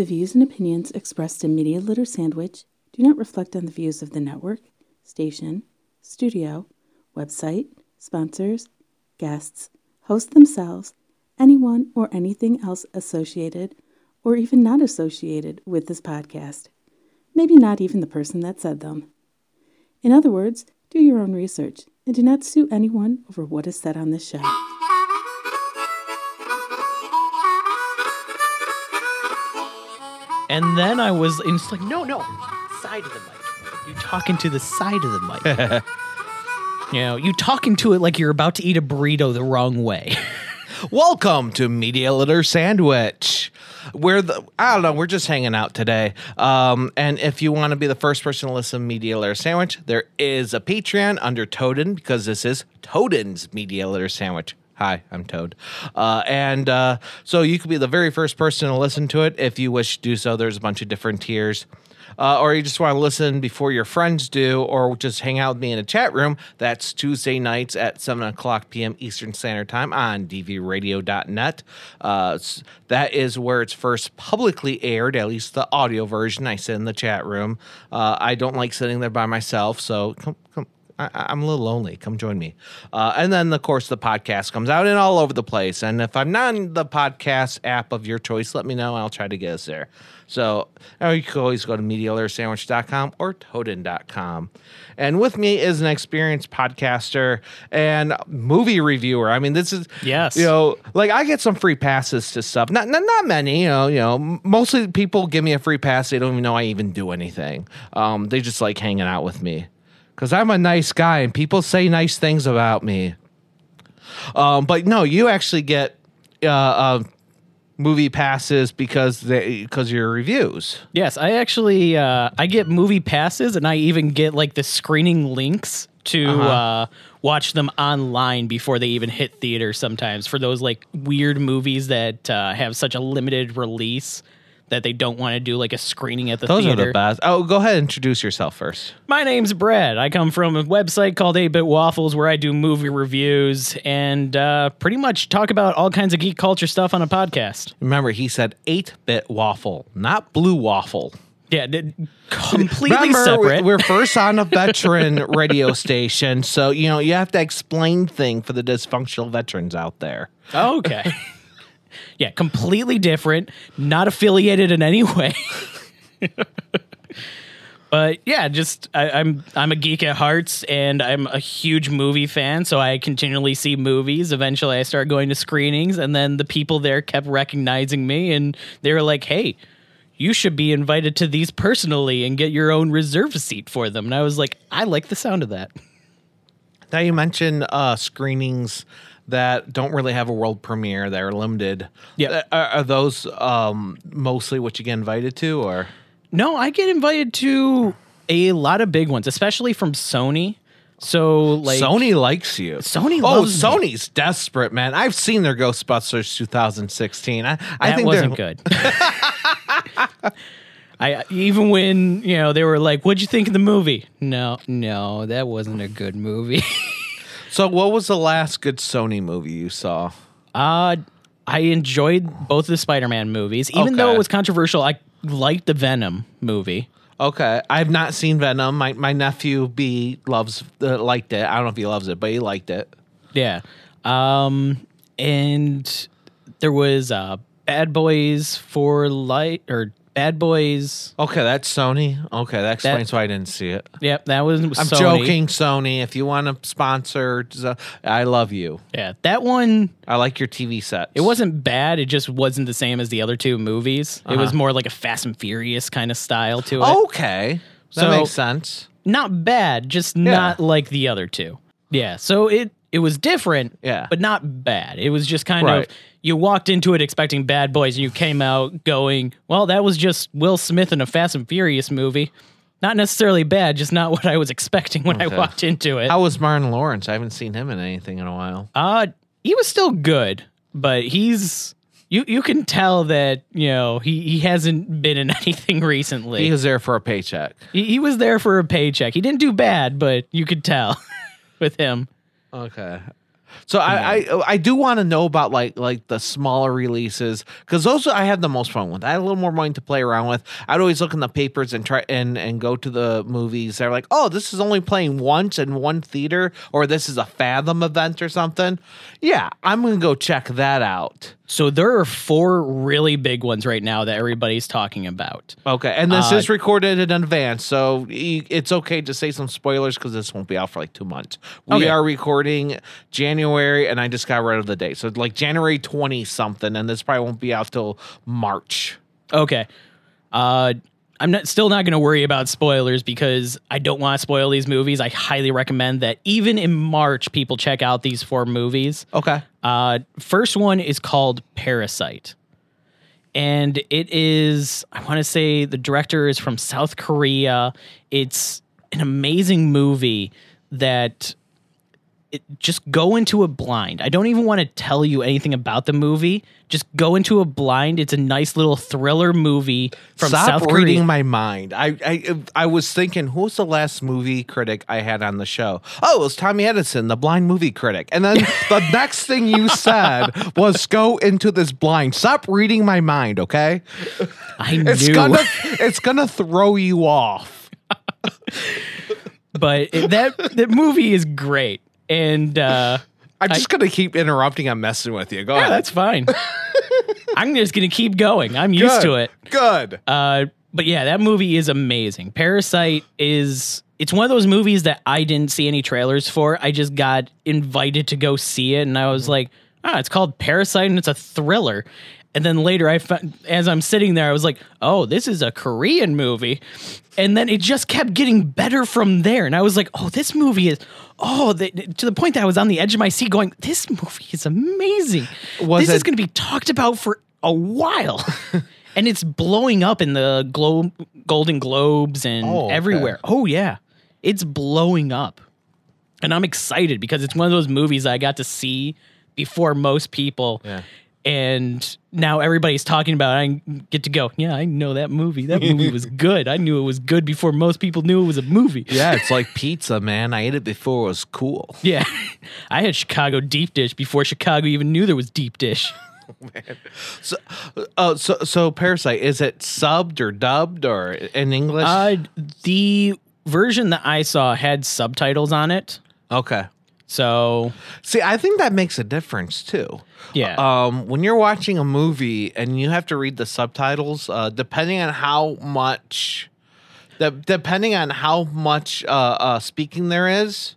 The views and opinions expressed in Media Litter Sandwich do not reflect on the views of the network, station, studio, website, sponsors, guests, hosts themselves, anyone or anything else associated or even not associated with this podcast. Maybe not even the person that said them. In other words, do your own research and do not sue anyone over what is said on this show. And then I was, and it's like, no, no, side of the mic. You talking to the side of the mic. you know, you talking to it like you're about to eat a burrito the wrong way. Welcome to Media Litter Sandwich. We're the I don't know, we're just hanging out today. Um, and if you want to be the first person to listen to Media Litter Sandwich, there is a Patreon under Toden because this is Toden's Media Litter Sandwich. Hi, I'm Toad. Uh, and uh, so you could be the very first person to listen to it if you wish to do so. There's a bunch of different tiers. Uh, or you just want to listen before your friends do, or just hang out with me in a chat room, that's Tuesday nights at 7 o'clock p.m. Eastern Standard Time on dvradio.net. Uh, that is where it's first publicly aired, at least the audio version. I sit in the chat room. Uh, I don't like sitting there by myself, so come, come, I, I'm a little lonely. Come join me. Uh, and then, of course, the podcast comes out and all over the place. And if I'm not in the podcast app of your choice, let me know. I'll try to get us there. So you can always go to MediaLitterSandwich.com or Toden.com. And with me is an experienced podcaster and movie reviewer. I mean, this is Yes. you know, like I get some free passes to stuff. Not not, not many. You know, you know, mostly people give me a free pass. They don't even know I even do anything. Um, they just like hanging out with me because I'm a nice guy and people say nice things about me. Um, but no, you actually get uh, uh, movie passes because they because your reviews. yes, I actually, uh, I get movie passes and I even get like the screening links to Uh-huh. uh, watch them online before they even hit theaters sometimes for those like weird movies that uh, have such a limited release that they don't want to do like a screening at the theater. Those theater. are the best. Oh, go ahead and introduce yourself first. My name's Brad. I come from a website called 8-Bit Waffles where I do movie reviews and uh, pretty much talk about all kinds of geek culture stuff on a podcast. Remember, he said eight bit waffle, not blue waffle. Yeah, completely Remember, separate. We're first on a veteran radio station, so you know you have to explain thing for the dysfunctional veterans out there. okay. yeah, completely different, not affiliated in any way. but yeah, just I, I'm I'm a geek at hearts, and I'm a huge movie fan. So I continually see movies. Eventually, I started going to screenings, and then the people there kept recognizing me, and they were like, "Hey." You should be invited to these personally and get your own reserve seat for them. And I was like, I like the sound of that. Now you mentioned uh, screenings that don't really have a world premiere; that are limited. Yep. Uh, Are, are those um, mostly what you get invited to, or No, I get invited to a lot of big ones, especially from Sony. So like Sony likes you? Sony Oh, loves me. Sony's desperate, man. I've seen their Ghostbusters 2016. I, I that think wasn't they're good. I even when you know they were like, "What'd you think of the movie?" No, no, that wasn't a good movie. So, what was the last good Sony movie you saw? uh I enjoyed both the Spider-Man movies, even though it was controversial. I liked the Venom movie. Okay, I've not seen Venom. My my nephew B loves uh, liked it. I don't know if he loves it, but he liked it. Yeah, um, and there was uh, Bad Boys for Life or Bad Boys. Okay, that's Sony. Okay, that explains why I didn't see it. Yep, that was. I'm Sony. joking, Sony. If you want to sponsor, uh, I love you. Yeah, that one. I like your TV sets. It wasn't bad. It just wasn't the same as the other two movies. It was Uh-huh. more like a Fast and Furious kind of style to it. okay. That So- makes sense. not bad, just not like the other two. Yeah, so it it was different. Yeah. but not bad. It was just kind Right. of you walked into it expecting Bad Boys, and you came out going, "Well, that was just Will Smith in a Fast and Furious movie." Not necessarily bad, just not what I was expecting when Okay. I walked into it. How was Martin Lawrence? I haven't seen him in anything in a while. Uh he was still good, but he's you you can tell that, you know, he, he hasn't been in anything recently. He He, was there for a paycheck. he, was there for a paycheck. He didn't do bad, but you could tell with him. Okay. So I, I I do want to know about like like the smaller releases because those I had the most fun with. I had a little more money to play around with. I'd always look in the papers and try and and go to the movies. They're like, oh, this is only playing once in one theater, or this is a Fathom event or something. Yeah, I'm gonna go check that out. So there are four really big ones right now that everybody's talking about. Okay, and this Uh, is recorded in advance, so it's okay to say some spoilers because this won't be out for like two months. We Okay. are recording January, and I just got rid of the date, so like January twenty something, and this probably won't be out till March. Okay. Uh I'm not still not going to worry about spoilers because I don't want to spoil these movies. I highly recommend that even in March people check out these four movies. Okay, Uh, first one is called Parasite. And it is, I want to say the director is from South Korea. It's an amazing movie that it, just go into a blind. I don't even want to tell you anything about the movie. Just go into a blind. It's a nice little thriller movie from stop South reading my mind. I, I I was thinking, who was the last movie critic I had on the show? Oh, it was Tommy Edison, the blind movie critic. And then the next thing you said was go into this blind. Stop reading my mind, okay? I knew. It's gonna it's gonna throw you off. but it, that that movie is great. And uh I'm just gonna keep interrupting. I'm messing with you. Go Yeah, ahead. that's fine. I'm just gonna keep going. I'm used to it. Good. Uh, but yeah, that movie is amazing. Parasite is it's one of those movies that I didn't see any trailers for. I just got invited to go see it, and I was like, ah, it's called Parasite, and it's a thriller. And then later, I found, as I'm sitting there, I was like, oh, this is a Korean movie. And then it just kept getting better from there. And I was like, oh, this movie is, oh, the, to the point that I was on the edge of my seat going, this movie is amazing. Was this is going to be talked about for a while. and it's blowing up in the Glo- Golden Globes and Oh, okay. everywhere. Oh, yeah. It's blowing up. And I'm excited because it's one of those movies I got to see before most people. Yeah. And now everybody's talking about it. I get to go, yeah, I know that movie. That movie was good. I knew it was good before most people knew it was a movie. Yeah, it's like pizza, man. I ate it before it was cool. Yeah. I had Chicago deep dish before Chicago even knew there was deep dish. So, uh, so, so Parasite is it subbed or dubbed or in English? Uh, the version that I saw had subtitles on it. okay. So, See, I think that makes a difference too. yeah. Um, when you're watching a movie and you have to read the subtitles, uh, depending on how much, de- depending on how much uh, uh, speaking there is,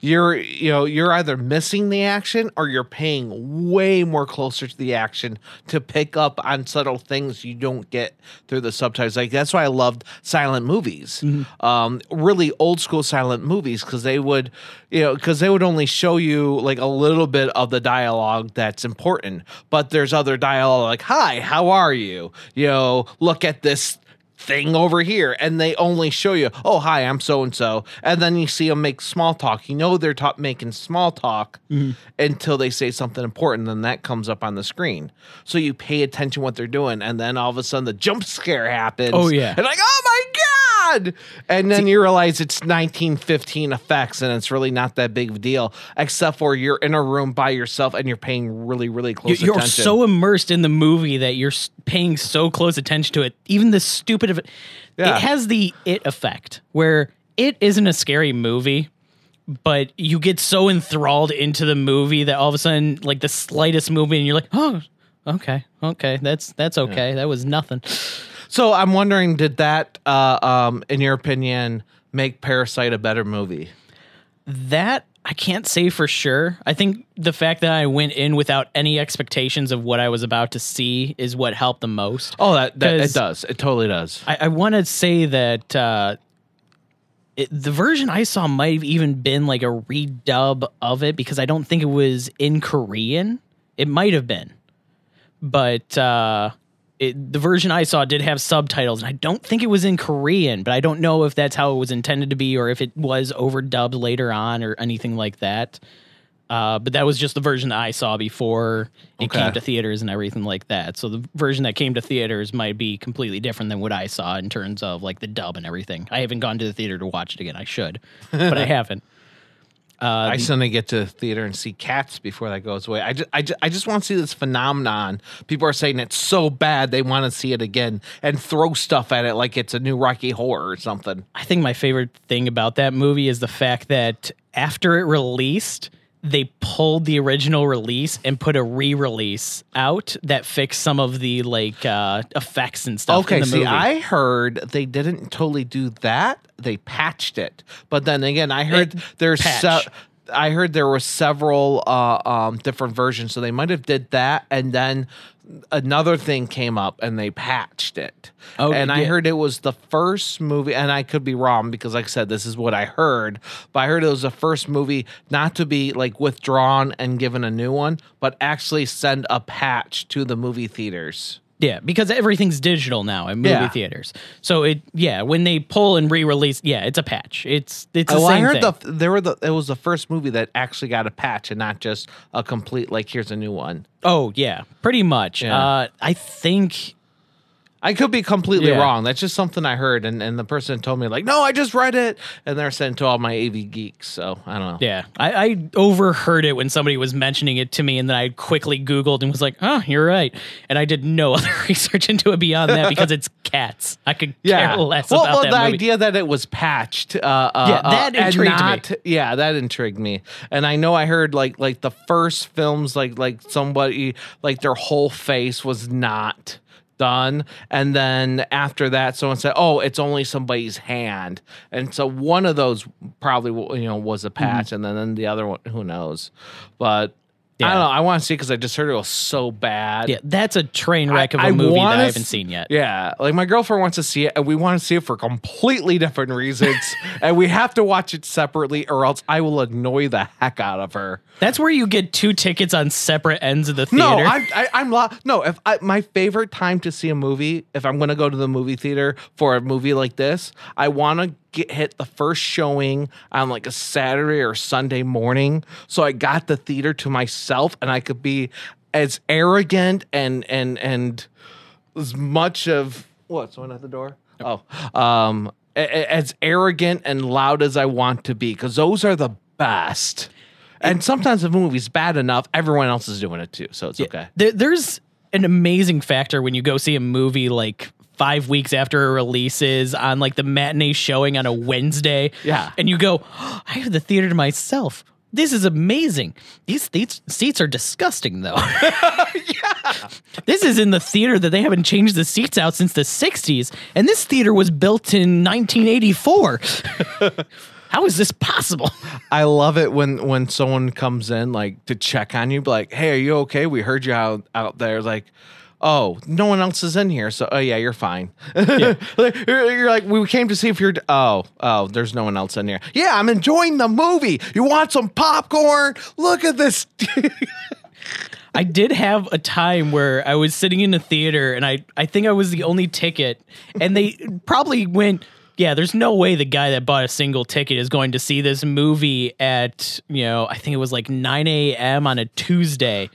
you're you know you're either missing the action or you're paying way more closer to the action to pick up on subtle things you don't get through the subtitles. Like that's why I loved silent movies, um, really old school silent movies because they would you know because they would only show you like a little bit of the dialogue that's important, but there's other dialogue like "Hi, how are you?" You know, look at this thing over here and they only show you oh hi i'm so and so and then you see them make small talk. You know they're ta- making small talk mm-hmm. until they say something important then that comes up on the screen. So you pay attention what they're doing and then all of a sudden the jump scare happens. Oh, yeah. and like oh my god and then you realize it's 1915 effects and it's really not that big of a deal except for you're in a room by yourself and you're paying really really close You're attention so immersed in the movie that you're paying so close attention to it. Even the stupid of it, Yeah. it has the it effect where it isn't a scary movie, but you get so enthralled into the movie that all of a sudden, like the slightest movement, and you're like, oh, okay, okay, that's that's okay. That was nothing. So I'm wondering, did that, uh, um, in your opinion, make Parasite a better movie? That I can't say for sure. I think the fact that I went in without any expectations of what I was about to see is what helped the most. Oh, that, that it does. It totally does. I, I want to say that uh, it, the version I saw might have even been like a redub of it because I don't think it was in Korean. It might have been, but uh, it, the version I saw did have subtitles, and I don't think it was in Korean. But I don't know if that's how it was intended to be, or if it was overdubbed later on, or anything like that. Uh, but that was just the version that I saw before it Okay. came to theaters and everything like that. So the version that came to theaters might be completely different than what I saw in terms of like the dub and everything. I haven't gone to the theater to watch it again. I should, but I haven't. Uh, I suddenly get to the theater and see Cats before that goes away. I just, I just, I just want to see this phenomenon. People are saying it's so bad they want to see it again and throw stuff at it like it's a new Rocky Horror or something. I think my favorite thing about that movie is the fact that after it released, they pulled the original release and put a re-release out that fixed some of the like uh, effects and stuff. Okay, in the see, movie. I heard they didn't totally do that. They patched it, but then again, I heard It- there's se- I heard there were several uh, um, different versions, so they might have did that, and then another thing came up and they patched it. Oh, and I heard it was the first movie, and I could be wrong because, like I said, this is what I heard. But I heard it was the first movie not to be like withdrawn and given a new one, but actually send a patch to the movie theaters. Yeah, because everything's digital now in movie Yeah. theaters. So it yeah, when they pull and re-release, yeah, it's a patch. It's it's the Oh, same I heard thing. the there were the it was the first movie that actually got a patch and not just a complete like here's a new one. oh yeah, pretty much. Yeah. Uh, I think I could be completely Yeah. wrong. That's just something I heard, and, and the person told me like, no, I just read it, and they're sent to all my AV geeks. So I don't know. yeah, I, I overheard it when somebody was mentioning it to me, and then I quickly Googled and was like, "Oh, you're right." And I did no other research into it beyond that because it's cats. I could care less well, about well, that Well, the movie. idea that it was patched, uh, uh, Yeah, that uh, intrigued me. Yeah, that intrigued me. And I know I heard like like the first films, like like somebody like their whole face was not done, and then after that, someone said, "Oh, it's only somebody's hand," and so one of those probably you know was a mm-hmm. patch, and then, then the other one, who knows, but. I don't know. I want to see because I just heard it was so bad. yeah, that's a train wreck of a I- I movie that wanna I s- haven't seen yet. Yeah, like my girlfriend wants to see it, and we want to see it for completely different reasons, and we have to watch it separately, or else I will annoy the heck out of her. That's where you get two tickets on separate ends of the theater. No, I'm I, I'm lo- no. If I, my favorite time to see a movie, if I'm going to go to the movie theater for a movie like this, I want to get hit the first showing on like a Saturday or Sunday morning, so I got the theater to myself, and I could be as arrogant and and and as much of what someone at the door. Oh, um, as arrogant and loud as I want to be, because those are the best. And sometimes the movie's bad enough, everyone else is doing it too, so it's okay. There, there's an amazing factor when you go see a movie like five weeks after it releases on like the matinee showing on a Wednesday. Yeah. And you go, "Oh, I have the theater to myself. This is amazing. These seats, seats are disgusting, though. yeah. This is in the theater that they haven't changed the seats out since the 60s. And this theater was built in 1984. How is this possible? I love it when when someone comes in like to check on you, like, "Hey, are you okay? We heard you out out there." Like, "Oh, no one else is in here, so oh yeah, you're fine." Like, you're, like, "We came to see if you're." Oh, oh, there's no one else in here. Yeah, I'm enjoying the movie. You want some popcorn? Look at this. I did have a time where I was sitting in a theater and I, I think I was the only ticket and they probably went, yeah, there's no way the guy that bought a single ticket is going to see this movie at, you know, I think it was like 9 a.m. on a Tuesday.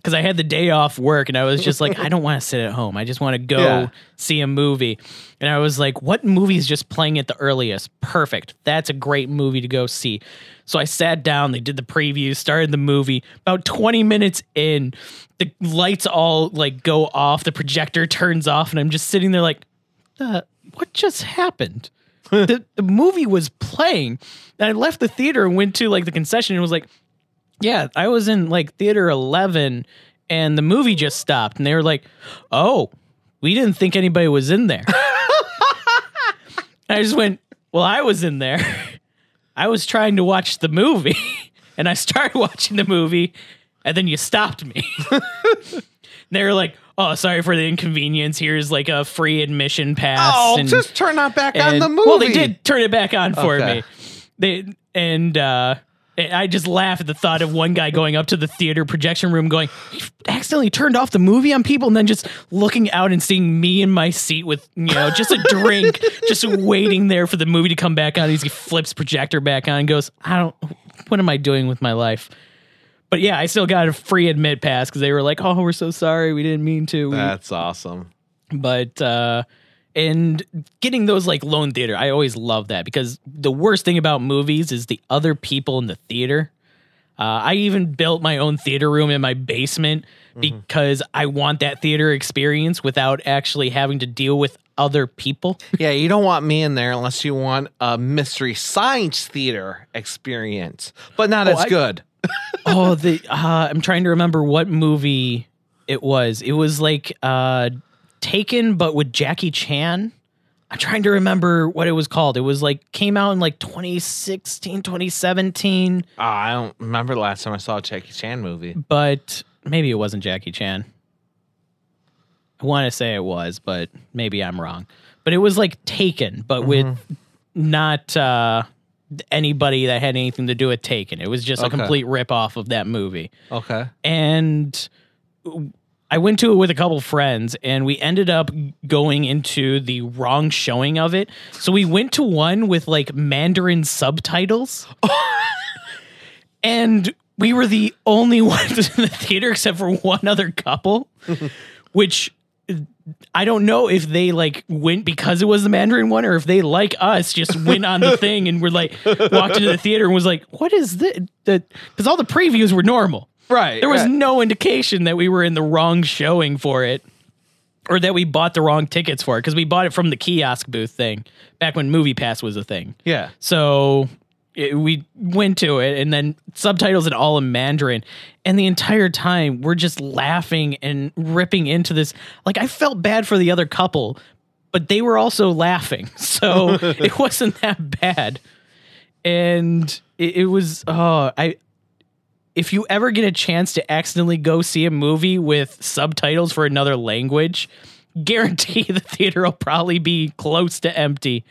Because I had the day off work and I was just like, I don't want to sit at home. I just want to go Yeah. see a movie. And I was like, what movie is just playing at the earliest? Perfect. That's a great movie to go see. So I sat down, they did the preview, started the movie. About 20 minutes in, the lights all like go off, the projector turns off, and I'm just sitting there like, the, what just happened? the, the movie was playing. And I left the theater and went to like the concession and was like, yeah, I was in like theater 11 and the movie just stopped. And they were like, oh, we didn't think anybody was in there. I just went, well, I was in there. I was trying to watch the movie and I started watching the movie and then you stopped me. and they were like, oh, sorry for the inconvenience. Here's like a free admission pass. oh, and, just turn that back on the movie. Well, they did turn it back on for Okay. me. They and uh I just laugh at the thought of one guy going up to the theater projection room going, "You accidentally turned off the movie on people," and then just looking out and seeing me in my seat with you know just a drink, just waiting there for the movie to come back on. He flips projector back on and goes, "I don't. What am I doing with my life?" But yeah, I still got a free admit pass because they were like, "Oh, we're so sorry, we didn't mean to." We- That's awesome. but uh And getting those like lone theater, I always love that because the worst thing about movies is the other people in the theater. Uh, I even built my own theater room in my basement because I want that theater experience without actually having to deal with other people. Yeah, you don't want me in there unless you want a mystery science theater experience, but not as I- good. oh, the uh, I'm trying to remember what movie it was. It was like uh, Taken, but with Jackie Chan. I'm trying to remember what it was called. It was like came out in like 2016, 2017, Oh, I don't remember the last time I saw a Jackie Chan movie. but maybe it wasn't Jackie Chan. I want to say it was, but maybe I'm wrong. But it was like Taken, but with not uh, anybody that had anything to do with Taken. It was just a complete rip off of that movie. Okay. and I went to it with a couple friends and we ended up going into the wrong showing of it. So we went to one with like Mandarin subtitles. and we were the only ones in the theater except for one other couple, which I don't know if they like went because it was the Mandarin one or if they like us just went on the thing and were like walked into the theater and was like, "What is this?" Because all the previews were normal. Right. There was right. no indication that we were in the wrong showing for it or that we bought the wrong tickets for it because we bought it from the kiosk booth thing back when Movie Pass was a thing. yeah. So it, we went to it and then subtitles it all in Mandarin. And the entire time we're just laughing and ripping into this. Like I felt bad for the other couple, but they were also laughing. So it wasn't that bad. And it, it was, oh, I, if you ever get a chance to accidentally go see a movie with subtitles for another language, guarantee the theater will probably be close to empty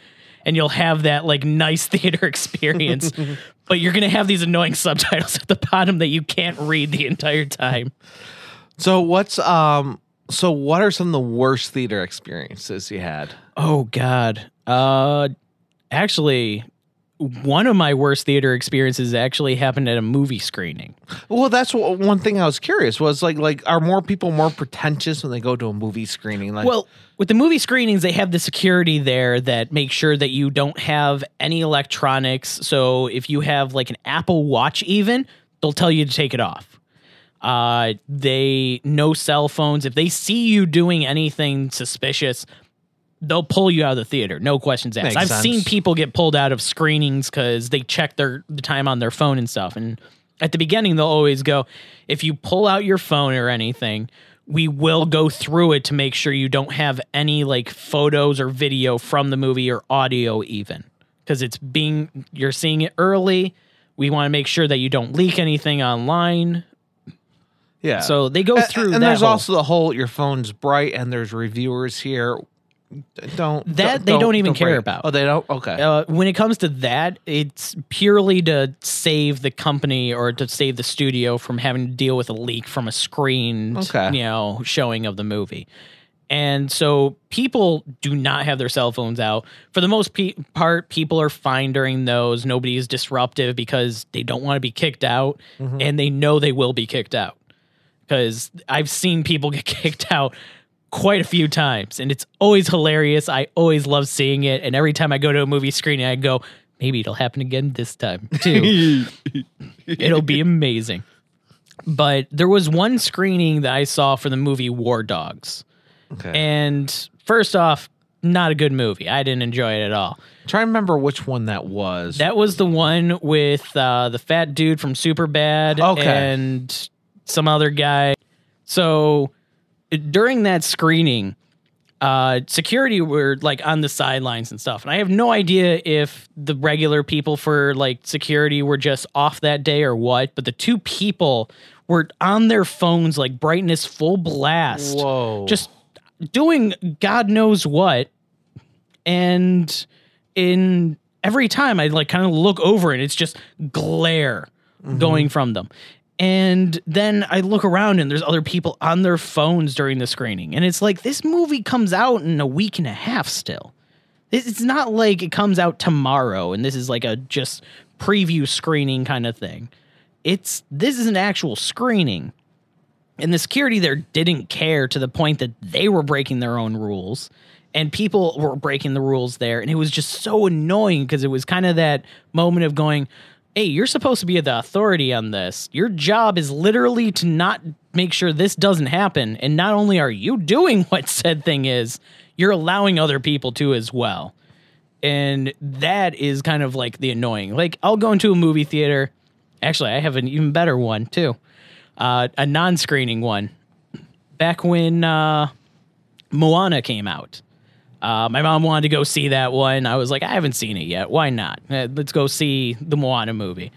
and you'll have that like nice theater experience. but you're going to have these annoying subtitles at the bottom that you can't read the entire time. So what's um so what are some of the worst theater experiences you had? Oh god. Uh actually one of my worst theater experiences actually happened at a movie screening. Well, that's one thing I was curious was like like are more people more pretentious when they go to a movie screening? Like Well, with the movie screenings, they have the security there that makes sure that you don't have any electronics. So if you have like an Apple Watch, even they'll tell you to take it off. Uh, they no cell phones. If they see you doing anything suspicious, they'll pull you out of the theater. No questions asked. Makes I've sense. seen people get pulled out of screenings because they check their the time on their phone and stuff. And at the beginning, they'll always go, if you pull out your phone or anything, we will go through it to make sure you don't have any like photos or video from the movie or audio even because it's being you're seeing it early. We want to make sure that you don't leak anything online. yeah. So they go through and, that there's whole- also the whole your phone's bright and there's reviewers here. Don't That they don't even care about. Oh, they don't. Okay. uh, when it comes to that, it's purely to save the company or to save the studio from having to deal with a leak from a screen, Okay. you know, showing of the movie. And so people do not have their cell phones out. For the most pe- part, people are fine during those. Nobody is disruptive because they don't want to be kicked out and they know they will be kicked out. Because I've seen people get kicked out quite a few times and it's always hilarious. I always love seeing it. And every time I go to a movie screening, I go, maybe it'll happen again this time too. it'll be amazing. But there was one screening that I saw for the movie War Dogs. okay. And first off, not a good movie. I didn't enjoy it at all. Try to remember which one that was. That was the one with uh, the fat dude from Superbad Okay. and some other guy. So during that screening, uh, security were like on the sidelines and stuff. And I have no idea if the regular people for like security were just off that day or what, but the two people were on their phones, like brightness full blast Whoa. just doing God knows what. And in every time I like kind of look over and it's just glare going from them. And then I look around and there's other people on their phones during the screening. And it's like this movie comes out in a week and a half still. It's not like it comes out tomorrow and this is like a just preview screening kind of thing. It's this is an actual screening. And the security there didn't care to the point that they were breaking their own rules. and people were breaking the rules there and it was just so annoying because it was kind of that moment of going hey you're supposed to be the authority on this. Your job is literally to not make sure this doesn't happen. And not only are you doing what said thing is you're allowing other people to as well. And that is kind of like the annoying. Like i'll go into a movie theater. Actually i have an even better one too. Uh, a non-screening one. Back when uh, moana came out uh, my mom wanted to go see that one. I was like, I haven't seen it yet. Why not? Uh, let's go see the Moana movie.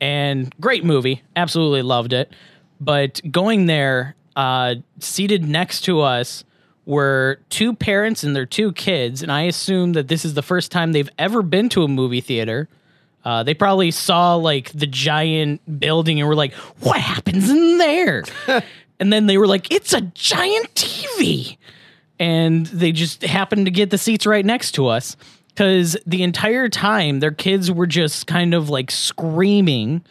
And great movie. Absolutely loved it. But going there, uh, seated next to us were two parents and their two kids. And I assume that this is the first time they've ever been to a movie theater. Uh, they probably saw like the giant building and were like, what happens in there? and then they were like, it's a giant TV and they just happened to get the seats right next to us because the entire time their kids were just kind of like screaming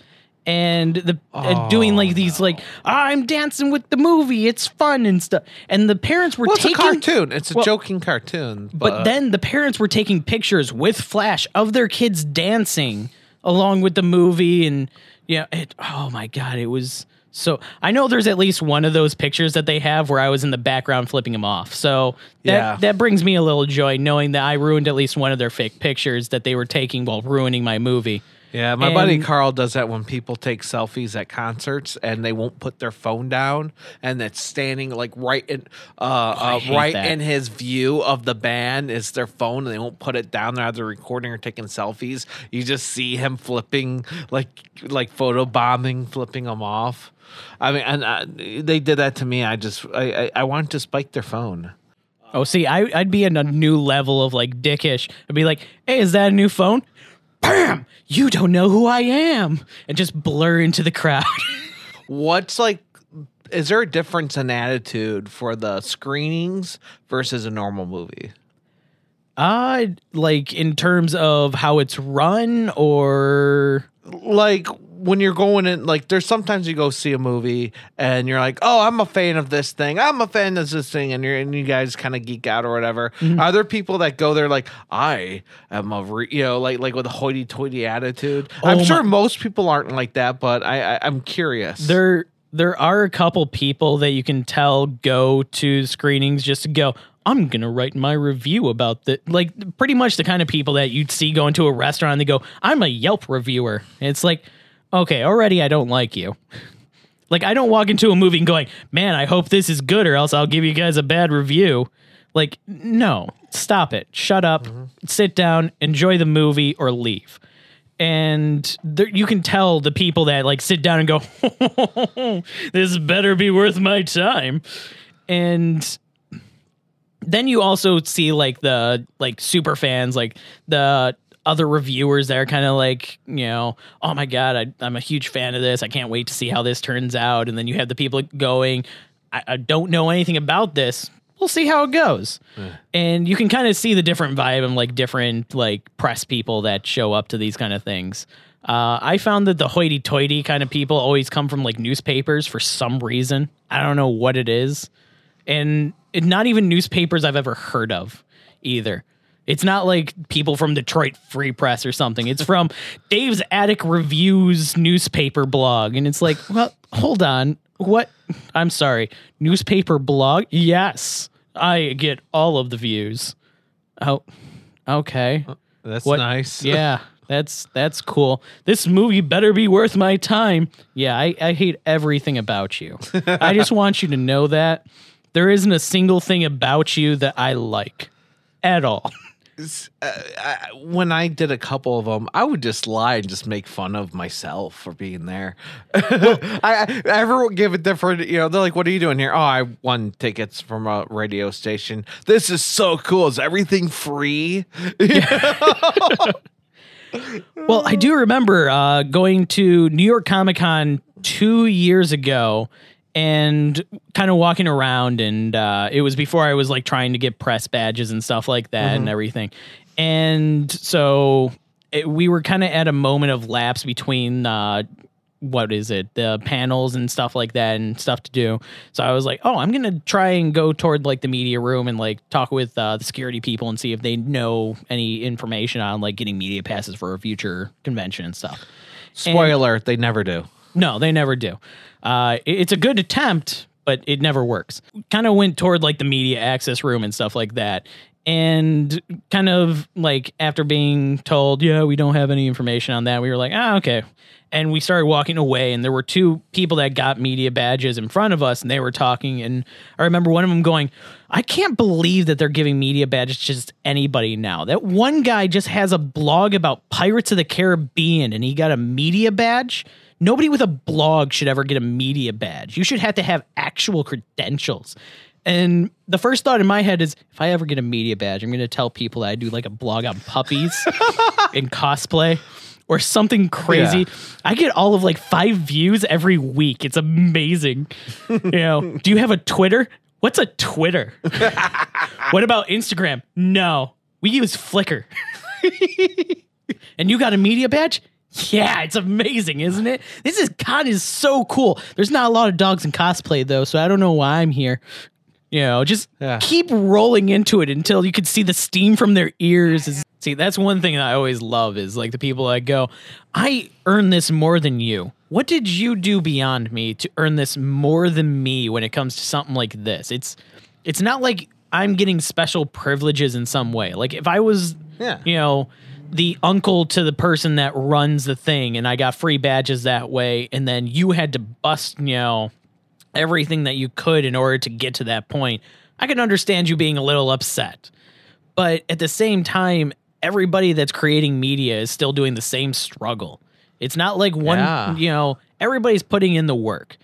and the uh, doing like these like oh, I'm dancing with the movie, it's fun and stuff. And the parents were well, taking it's a cartoon. It's a well, joking cartoon. But. but then the parents were taking pictures with flash of their kids dancing along with the movie and yeah, it, oh my god, it was so I know there's at least one of those pictures that they have where I was in the background flipping them off. So that yeah. that brings me a little joy knowing that I ruined at least one of their fake pictures that they were taking while ruining my movie. Yeah, my and, buddy Carl does that when people take selfies at concerts and they won't put their phone down and that's standing like right in uh, uh right that. in his view of the band is their phone and they won't put it down. They're either recording or taking selfies. You just see him flipping like like photo bombing, flipping them off. I mean, and uh, they did that to me. I just I, I, I wanted to spike their phone. Oh, see, I, I'd be in a new level of like dickish. I'd be like, "Hey, is that a new phone?" Bam! You don't know who I am, and just blur into the crowd. What's like? Is there a difference in attitude for the screenings versus a normal movie? Uh, like in terms of how it's run, or like when you're going in, like, there's sometimes you go see a movie and you're like, oh, I'm a fan of this thing. I'm a fan of this thing. And you're, and you guys kind of geek out or whatever. Mm-hmm. Are there people that go there like, I am a, re-, you know, like, like with a hoity toity attitude? Oh I'm sure most people aren't like that, but I, I, I'm curious. There, there are a couple people that you can tell go to screenings just to go, I'm gonna write my review about the like pretty much the kind of people that you'd see going to a restaurant and they go, I'm a Yelp reviewer. And it's like, okay, already I don't like you. Like I don't walk into a movie and going, man, I hope this is good, or else I'll give you guys a bad review. Like, no, stop it. Shut up, mm-hmm. sit down, enjoy the movie, or leave. And there, you can tell the people that like sit down and go, this better be worth my time. And then you also see like the like super fans, like the other reviewers that are kind of like, you know, oh my god, I, am a huge fan of this. I can't wait to see how this turns out. And then you have the people going, I, I don't know anything about this. We'll see how it goes. Yeah. And you can kind of see the different vibe and like different like press people that show up to these kind of things. Uh, I found that the hoity-toity kind of people always come from like newspapers for some reason. I don't know what it is, and it, not even newspapers I've ever heard of either. It's not like people from Detroit Free Press or something. It's from Dave's Attic Reviews newspaper blog. And it's like, well, hold on. What? I'm sorry. Newspaper blog? Yes. I get all of the views. Oh, okay. Oh, that's what? nice. yeah. That's that's cool. This movie better be worth my time. Yeah, I, I hate everything about you. I just want you to know that there isn't a single thing about you that I like at all. Uh, I, when I did a couple of them, I would just lie and just make fun of myself for being there. Well, I, I ever give a different, you know, they're like, "What are you doing here?" Oh, I won tickets from a radio station. This is so cool. Is everything free? well, I do remember uh, going to New York Comic Con two years ago and kind of walking around and uh, it was before i was like trying to get press badges and stuff like that mm-hmm. and everything and so it, we were kind of at a moment of lapse between uh, what is it the panels and stuff like that and stuff to do so i was like oh i'm gonna try and go toward like the media room and like talk with uh, the security people and see if they know any information on like getting media passes for a future convention and stuff Spoiler: they never do. no, they never do. Uh, it- it's a good attempt, but it never works. Kind of went toward like the media access room and stuff like that. And kind of like after being told, yeah, we don't have any information on that, we were like, ah, okay. And we started walking away, and there were two people that got media badges in front of us, and they were talking. And I remember one of them going, I can't believe that they're giving media badges to just anybody now. That one guy just has a blog about Pirates of the Caribbean, and he got a media badge. Nobody with a blog should ever get a media badge. You should have to have actual credentials. And the first thought in my head is if I ever get a media badge, I'm going to tell people that I do like a blog on puppies and cosplay or something crazy. Yeah. I get all of like five views every week. It's amazing. you know, do you have a Twitter? What's a Twitter? what about Instagram? No, we use Flickr. and you got a media badge? Yeah, it's amazing, isn't it? This is con is so cool. There's not a lot of dogs in cosplay though, so I don't know why I'm here. You know, just Yeah. keep rolling into it until you can see the steam from their ears. See, that's one thing that I always love is like the people that go, I earn this more than you. What did you do beyond me to earn this more than me when it comes to something like this? It's it's not like I'm getting special privileges in some way. Like if I was Yeah. you know, the uncle to the person that runs the thing and I got free badges that way and then you had to bust, you know, everything that you could in order to get to that point. I can understand you being a little upset. But at the same time, everybody that's creating media is still doing the same struggle. It's not like one, Yeah. you know, everybody's putting in the work.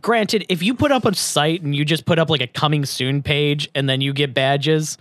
Granted, if you put up a site and you just put up like a coming soon page and then you get badges,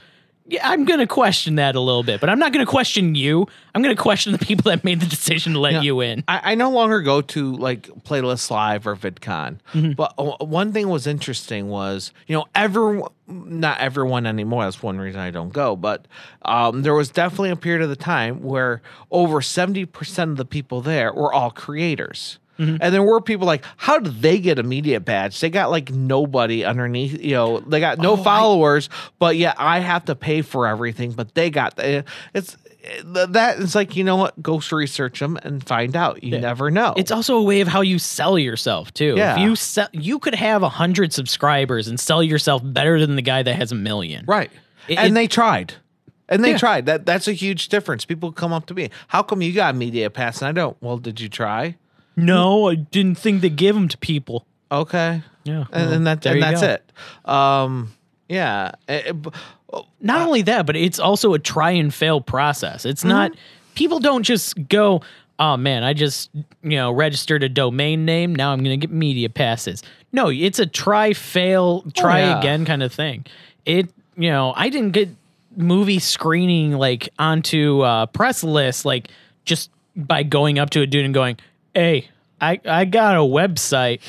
yeah, I'm going to question that a little bit, but I'm not going to question you. I'm going to question the people that made the decision to let Yeah. you in. I, I no longer go to like Playlist Live or VidCon, Mm-hmm. but uh, one thing was interesting was you know everyone, not everyone anymore. That's one reason I don't go, but um, there was definitely a period of the time where over seventy percent of the people there were all creators. Mm-hmm. And there were people like, how did they get a media badge? They got like nobody underneath, you know, they got no Oh, I- followers, but yet I have to pay for everything. But they got the, it's that it's like you know what go research them and find out you never know It's also a way of how you sell yourself too. Yeah. If you sell, you could have a hundred subscribers and sell yourself better than the guy that has a million. right It- and it- they tried and they Yeah. tried that that's a huge difference people come up to me how come you got media pass and i don't well did you try No, I didn't think they give them to people. okay Yeah, and, well, and, that, and that's go. it um yeah Eh, eh, b- Not only that, but it's also a try and fail process. It's not people don't just go, "Oh man, I just, you know, registered a domain name, now I'm going to get media passes." No, it's a try fail, try yeah. again kind of thing. It, you know, I didn't get movie screening like onto uh press list like just by going up to a dude and going, "Hey, I I got a website."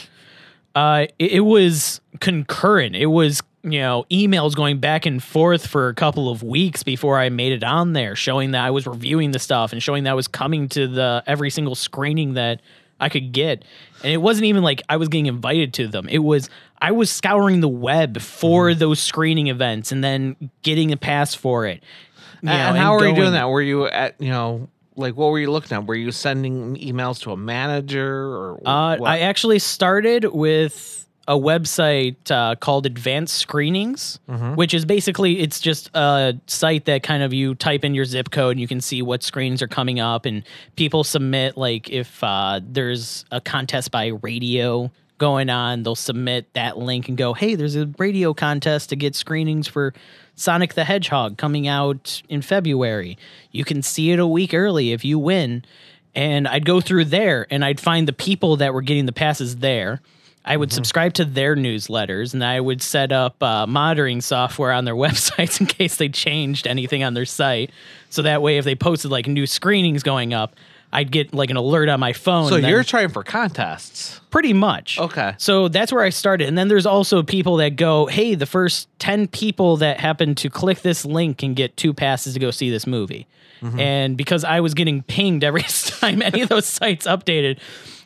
Uh, it, it was concurrent. It was you know emails going back and forth for a couple of weeks before I made it on there, showing that I was reviewing the stuff and showing that I was coming to the every single screening that I could get. And it wasn't even like I was getting invited to them. It was I was scouring the web for those screening events and then getting a pass for it. You know, and how were you doing that were you at you know like what were you looking at were you sending emails to a manager or Uh. I actually started with a website uh, called Advanced Screenings, Mm-hmm. which is basically it's just a site that kind of you type in your zip code and you can see what screens are coming up, and people submit like if uh, there's a contest by radio going on, they'll submit that link and go, "Hey, there's a radio contest to get screenings for." Sonic the Hedgehog coming out in February. You can see it a week early if you win and I'd go through there and I'd find the people that were getting the passes there. I would subscribe to their newsletters and I would set up uh, monitoring software on their websites in case they changed anything on their site. So that way, if they posted like new screenings going up, I'd get like an alert on my phone. so you're trying for contests pretty much. Okay. So that's where I started. And then there's also people that go, hey, the first 10 people that happen to click this link can get two passes to go see this movie. Mm-hmm. And because I was getting pinged every time any of those sites updated,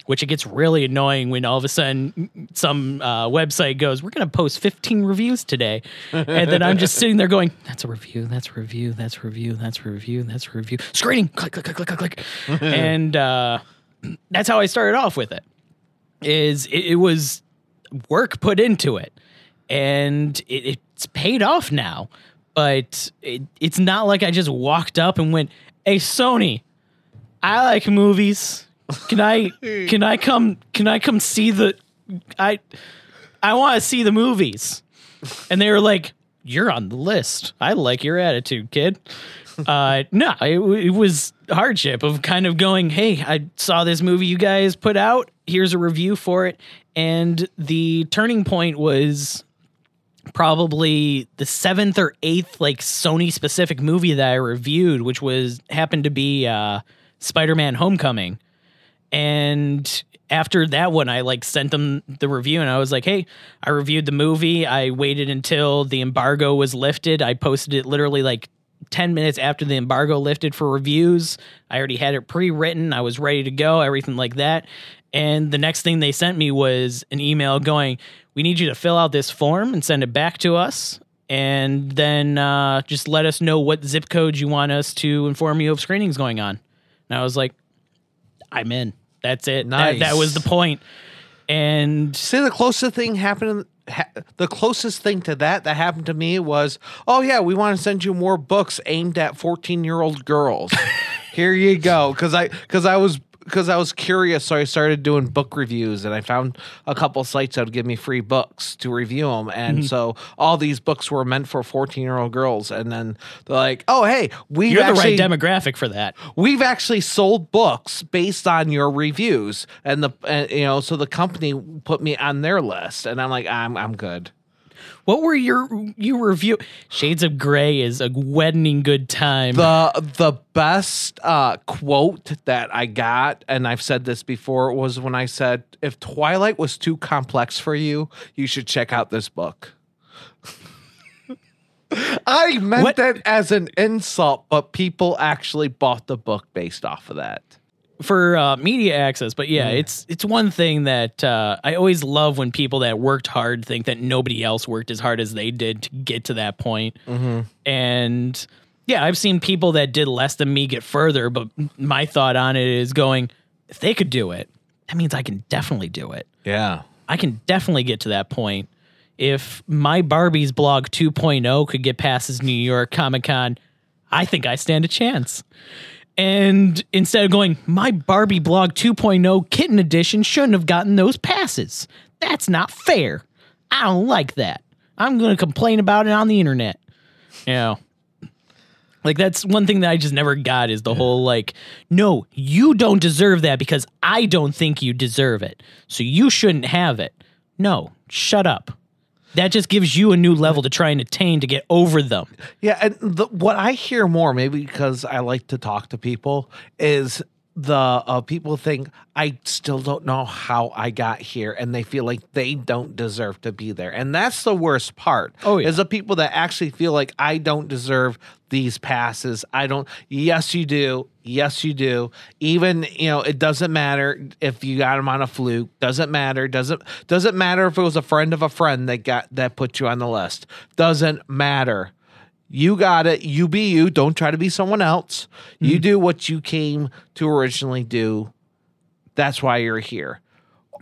which it gets really annoying when all of a sudden some uh, website goes, "We're going to post 15 reviews today," and then I'm just sitting there going, "That's a review. That's a review. That's a review. That's a review. That's a review." Screening, click, click, click, click, click, click, and uh, that's how I started off with it. Is it, it was work put into it, and it, it's paid off now. But it, it's not like I just walked up and went, "Hey, Sony, I like movies. Can I can I come can I come see the I I want to see the movies." And they were like, "You're on the list. I like your attitude, kid." Uh, no, it, it was hardship of kind of going, "Hey, I saw this movie you guys put out. Here's a review for it." And the turning point was probably the seventh or eighth like Sony specific movie that I reviewed, which was happened to be uh, Spider-Man: Homecoming. And after that one, I like sent them the review, and I was like, "Hey, I reviewed the movie. I waited until the embargo was lifted. I posted it literally like." 10 minutes after the embargo lifted for reviews. I already had it pre written. I was ready to go, everything like that. And the next thing they sent me was an email going, We need you to fill out this form and send it back to us. And then uh, just let us know what zip code you want us to inform you of screenings going on. And I was like, I'm in. That's it. That, that was the Nice. point. And See, the closest thing happened. Ha- the closest thing to that that happened to me was, oh yeah, we want to send you more books aimed at fourteen-year-old girls. Here you go, because I because I was because I was curious, so I started doing book reviews, and I found a couple sites that would give me free books to review them, and mm-hmm. so all these books were meant for fourteen-year-old girls, and then they're like, oh hey, we you're actually the right demographic for that. we've actually sold books based on your reviews and the and, you know so the company put me on their list and i'm like i'm i'm good What were your you review? Shades of Grey is a wedding good time. the the best uh quote that i got and i've said this before was when i said if twilight was too complex for you you should check out this book i meant What- that as an insult but people actually bought the book based off of that for uh, media access. But yeah, it's it's one thing that uh, I always love when people that worked hard think that nobody else worked as hard as they did to get to that point. And yeah, I've seen people that did less than me get further. But my thought on it is going, if they could do it, that means I can definitely do it. yeah I can definitely get to that point. If my Barbie's blog 2.0 could get past his New York Comic Con, I think I stand a chance. And instead of going, my Barbie blog 2.0 kitten edition shouldn't have gotten those passes. That's not fair. I don't like that. I'm going to complain about it on the internet. You know, like that's one thing that I just never got is the whole like, no, you don't deserve that because I don't think you deserve it. So you shouldn't have it. No, shut up. That just gives you a new level to try and attain to get over them. Yeah, and the, what I hear more, maybe because I like to talk to people, is the uh, people think I still don't know how I got here, and they feel like they don't deserve to be there, and that's the worst part. Oh, yeah. is the people that actually feel like I don't deserve these passes. I don't. Yes, you do. Yes, you do. Even you know, it doesn't matter if you got them on a fluke. Doesn't matter. Doesn't doesn't matter if it was a friend of a friend that got that put you on the list. Doesn't matter. You got it. You be you. Don't try to be someone else. You mm-hmm. do what you came to originally do. That's why you're here.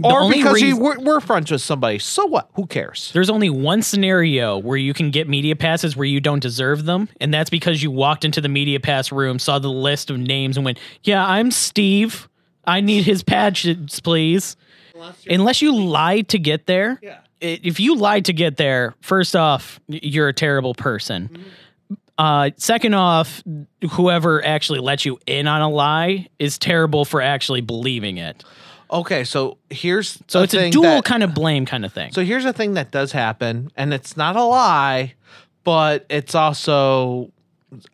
or only because you reason- we're, we're friends with somebody. So what? Who cares? There's only one scenario where you can get media passes where you don't deserve them, and that's because you walked into the media pass room, saw the list of names, and went, "Yeah, I'm Steve. I need his patches, please." Unless you lied to get there. Yeah. If you lied to get there, first off, you're a terrible person. Mm-hmm. Uh, second off, whoever actually let you in on a lie is terrible for actually believing it. Okay, so here's So it's a dual that- kind of blame kind of thing. So here's a thing that does happen, and it's not a lie, but it's also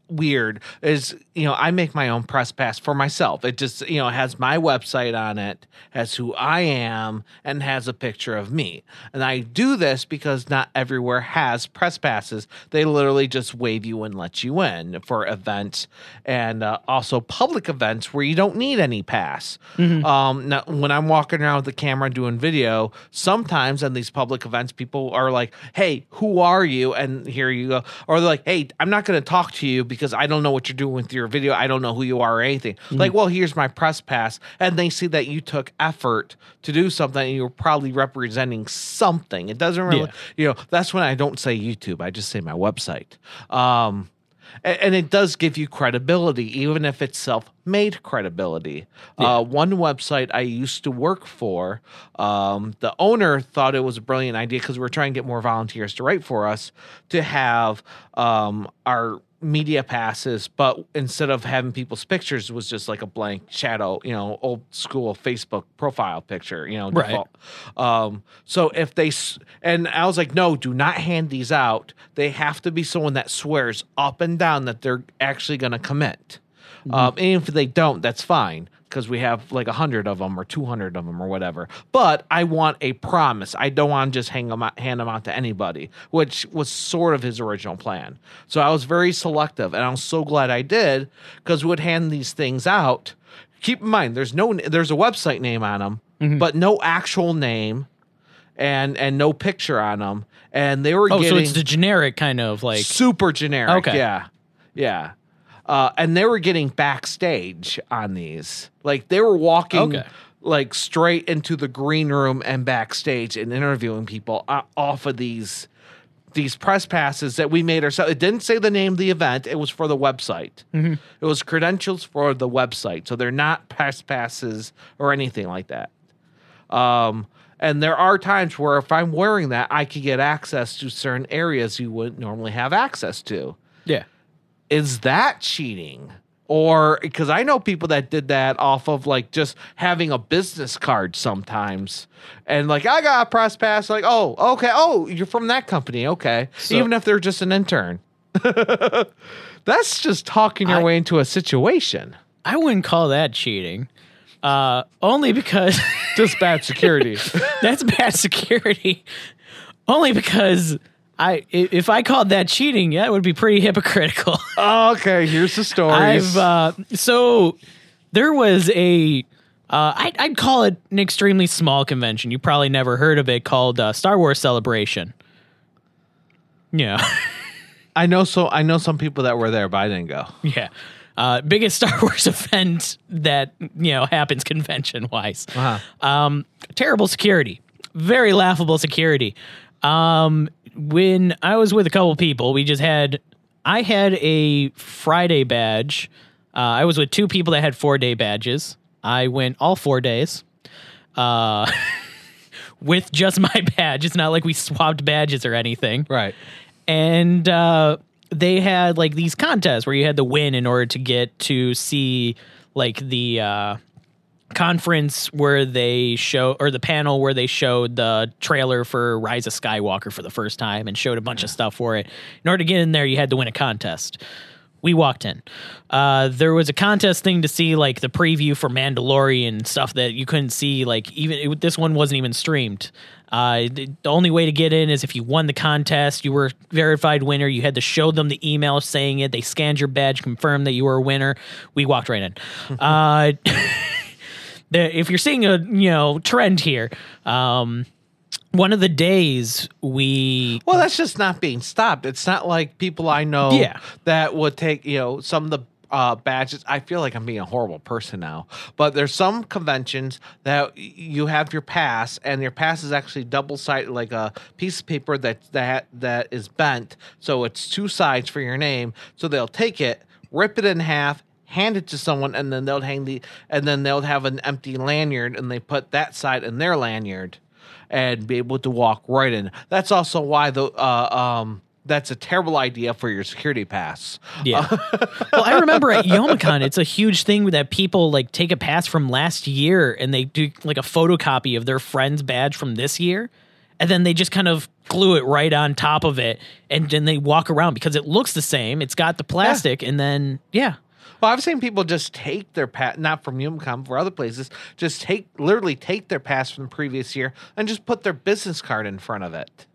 weird is you know I make my own press pass for myself. It just you know has my website on it, has who I am, and has a picture of me. And I do this because not everywhere has press passes. They literally just wave you and let you in for events and uh, also public events where you don't need any pass. Um, now, when I'm walking around with the camera doing video, sometimes in these public events, people are like, "Hey, who are you?" And here you go, or they're like, "Hey, I'm not going to talk to you because I don't know what you're doing with your video. I don't know who you are or anything." Like, well, here's my press pass, and they see that you took effort to do something, and you're probably representing something. It doesn't really, Yeah. you know, that's when I don't say YouTube. I just say my website. Um, and it does give you credibility, even if it's self-made credibility. Uh, one website I used to work for, um, the owner thought it was a brilliant idea because we are trying to get more volunteers to write for us to have um, our media passes, but instead of having people's pictures, it was just like a blank shadow, you know, old school Facebook profile picture, you know, Right. default. Um, so if they s- and I was like, no, do not hand these out. They have to be someone that swears up and down that they're actually going to commit. Um, and if they don't, that's fine because we have like a hundred of them or two hundred of them or whatever. But I want a promise. I don't want to just hang them out, hand them out to anybody, which was sort of his original plan. So I was very selective, and I'm so glad I did because we would hand these things out. Keep in mind, there's no there's a website name on them, mm-hmm. but no actual name, and and no picture on them. And they were Oh, so it's the generic kind of like. super generic. Okay. Yeah. Yeah. Uh, and they were getting backstage on these. Like they were walking Okay. like straight into the green room and backstage and interviewing people off of these these press passes that we made ourselves. It didn't say the name of the event. It was for the website. It was credentials for the website. So they're not press passes or anything like that. Um, and there are times where if I'm wearing that, I could get access to certain areas you wouldn't normally have access to. Yeah. Is that cheating? Or because I know people that did that off of like just having a business card sometimes. And like, I got a press pass. Like, oh, okay. Oh, you're from that company. Okay. So- Even if they're just an intern. That's just talking your I- way into a situation. I wouldn't call that cheating. Uh, only because Just bad security. that's bad security. Only because I i- if I called that cheating, yeah, it would be pretty hypocritical. okay, here's the story. I've uh, so there was a uh, I'd, I'd call it an extremely small convention. You probably never heard of it called uh, Star Wars Celebration. Yeah, I know so I know some people that were there, but I didn't go. yeah. Uh, biggest Star Wars event that you know happens convention wise. Uh-huh. Um, terrible security, very laughable security. Um, when I was with a couple people, we just had I had a Friday badge. Uh, I was with two people that had four day badges. I went all four days. Uh, with just my badge. It's not like we swapped badges or anything Right. and uh, they had like these contests where you had to win in order to get to see like the uh, conference where they show or the panel where they showed the trailer for Rise of Skywalker for the first time and showed a bunch of stuff for it. In order to get in there, you had to win a contest. We walked in. Uh, there was a contest thing to see like the preview for Mandalorian stuff that you couldn't see. Like even it, this one wasn't even streamed. Uh, the, the only way to get in is if you won the contest, you were a verified winner. You had to show them the email saying it. They scanned your badge, confirmed that you were a winner. We walked right in. uh, the, if you're seeing a you know trend here, um, one of the days we Well, that's just not being stopped. It's not like people I know Yeah. that would take, you know, some of the uh, badges. I feel like I'm being a horrible person now, but there's some conventions that you have your pass, and your pass is actually double sided, like a piece of paper that that that is bent, so it's two sides for your name. So they'll take it, rip it in half. Hand it to someone, and then they'll hang the, and then they'll have an empty lanyard, and they put that side in their lanyard, and be able to walk right in. That's also why the uh, um that's a terrible idea for your security pass. Yeah. well, I remember at Youmacon, it's a huge thing that people like take a pass from last year and they do like a photocopy of their friend's badge from this year. and then they just kind of glue it right on top of it, and then they walk around because it looks the same. It's got the plastic, and then yeah, Well, I've seen people just take their pass, not from Youmacon, for other places, just take literally take their pass from the previous year and just put their business card in front of it.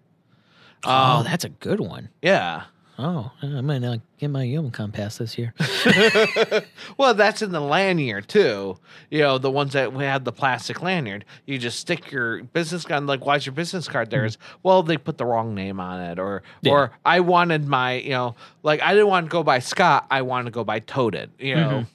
oh, um, that's a good one. Yeah. Oh, I'm gonna get my Youmacon pass this year. Well, that's in the lanyard too. You know, the ones that we had the plastic lanyard. You just stick your business card. Like, why's your business card there? Is well, they put the wrong name on it, or Yeah. or I wanted my, you know, like I didn't want to go by Scott. I wanted to go by Toden. You know,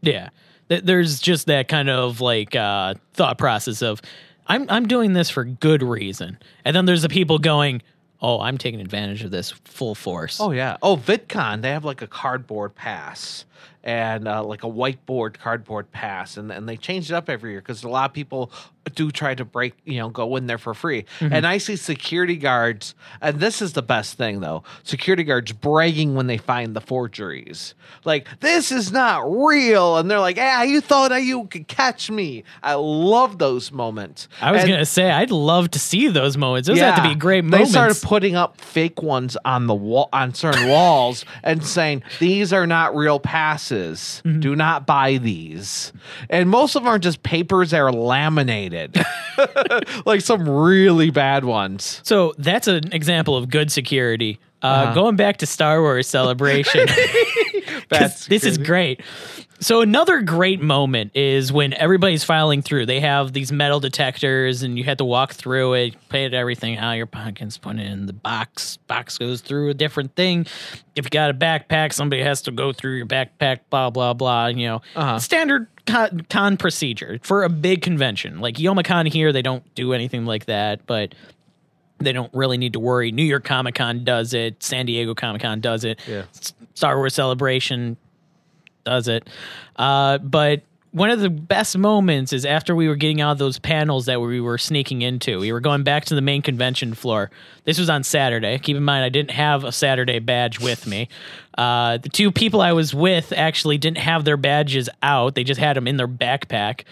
Yeah. Th- There's just that kind of like uh, thought process of I'm I'm doing this for good reason. And then there's the people going, "Oh, I'm taking advantage of this full force." Oh yeah. Oh, VidCon, they have like a cardboard pass and uh, like a whiteboard cardboard pass, and and they change it up every year because a lot of people do try to break, you know, go in there for free. And I see security guards, and this is the best thing though: security guards bragging when they find the forgeries, like this is not real, and they're like, "Ah, you thought you could catch me." I love those moments. I was going to say I'd love to see those moments. Those have to be great moments. they started putting up fake ones on the wall on certain walls and saying these are not real passes. Mm-hmm. Do not buy these. And most of them are just papers that are laminated, like some really bad ones. so that's an example of good security. Uh, Uh-huh. Going back to Star Wars Celebration, this is great. So another great moment is when everybody's filing through. They have these metal detectors, and you have to walk through it, pay it everything of your pockets, put it in the box. Box goes through a different thing. If you got a backpack, somebody has to go through your backpack. Blah blah blah. You know, Uh-huh. standard con, con procedure for a big convention like Youmacon here. They don't do anything like that, but they don't really need to worry. New York Comic Con does it. San Diego Comic Con does it. Yeah. Star Wars Celebration does it. Uh, but one of the best moments is after we were getting out of those panels that we were sneaking into. We were going back to the main convention floor. This was on Saturday. Keep in mind, I didn't have a Saturday badge with me. Uh, the two people I was with actually didn't have their badges out, they just had them in their backpack.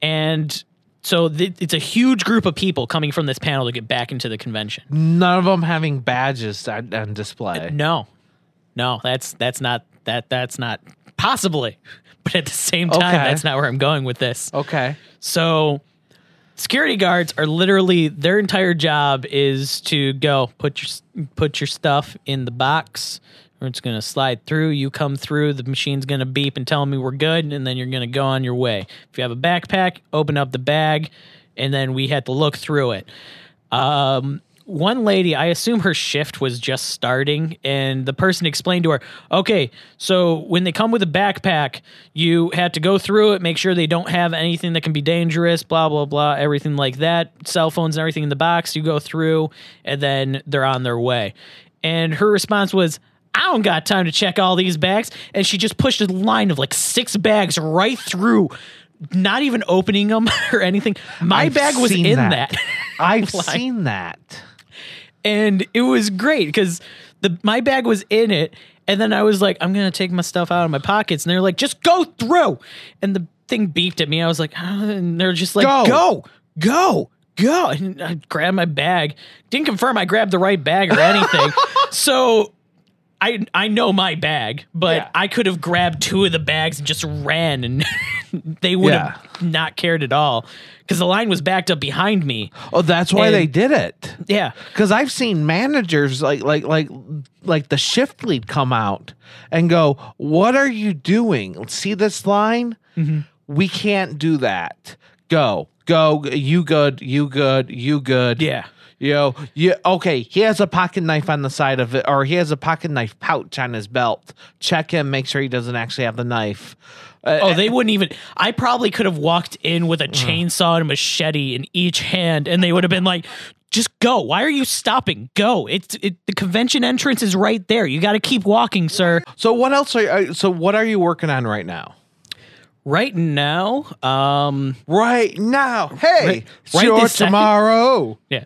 And so th- it's a huge group of people coming from this panel to get back into the convention. None of them having badges on, on display. No, no, that's that's not that that's not possibly. But at the same time, Okay. that's not where I'm going with this. Okay. So, security guards are literally their entire job is to go put your put your stuff in the box, or it's gonna slide through. You come through, the machine's gonna beep and tell me we're good, and then you're gonna go on your way. If you have a backpack, open up the bag, and then we had to look through it. Um, one lady, I assume her shift was just starting, and the person explained to her, okay, so when they come with a backpack, you had to go through it, make sure they don't have anything that can be dangerous, blah, blah, blah, everything like that. Cell phones and everything in the box, you go through, and then they're on their way. And her response was, I don't got time to check all these bags. And she just pushed a line of like six bags right through, not even opening them or anything. My I've bag was in that. that. I've Like- seen that. And it was great because the my bag was in it, and then I was like, I'm gonna take my stuff out of my pockets, and they're like, just go through, and the thing beeped at me. I was like, "Ah," and they're just like, Go. go, go, go, and I grabbed my bag. Didn't confirm I grabbed the right bag or anything, so. I, I know my bag, but Yeah. I could have grabbed two of the bags and just ran, and they would Yeah. have not cared at all because the line was backed up behind me. Oh, that's why And- they did it. Yeah, Because I've seen managers like like like like the shift lead come out and go, "What are you doing? See this line? Mm-hmm. We can't do that. Go, go. You good? You good? You good? yeah. You know, you okay? He has a pocket knife on the side of it, or he has a pocket knife pouch on his belt. Check him. Make sure he doesn't actually have the knife. Uh, Oh, they wouldn't even. I probably could have walked in with a Uh-huh. chainsaw and a machete in each hand, and they would have been like, "Just go! Why are you stopping? Go! It's it, the convention entrance is right there. You got to keep walking, sir." so what else are? You, so what are you working on right now? Right now, um, Right now, hey, Right- right this second? tomorrow. yeah,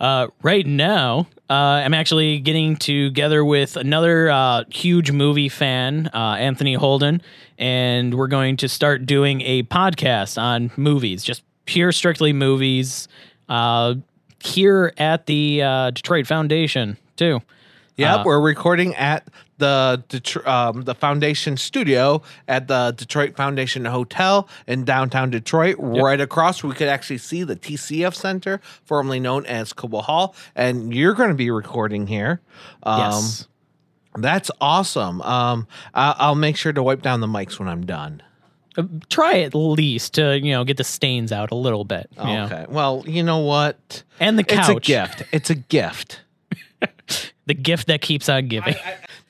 uh, right now, uh, I'm actually getting together with another uh, huge movie fan, uh, Anthony Holden, and we're going to start doing a podcast on movies, just pure, strictly movies. Uh, here at the uh, Detroit Foundation too. Yep, we're recording at the Detro- um, the Foundation studio at the Detroit Foundation Hotel in downtown Detroit. Right across, we could actually see the TCF Center, formerly known as Cobo Hall, and you're going to be recording here. Um, yes. That's awesome. Um, I- I'll make sure to wipe down the mics when I'm done. Uh, Try at least to you know get the stains out a little bit. you know. Okay. Well, you know what? And the couch. It's a gift. It's a gift. The gift that keeps on giving.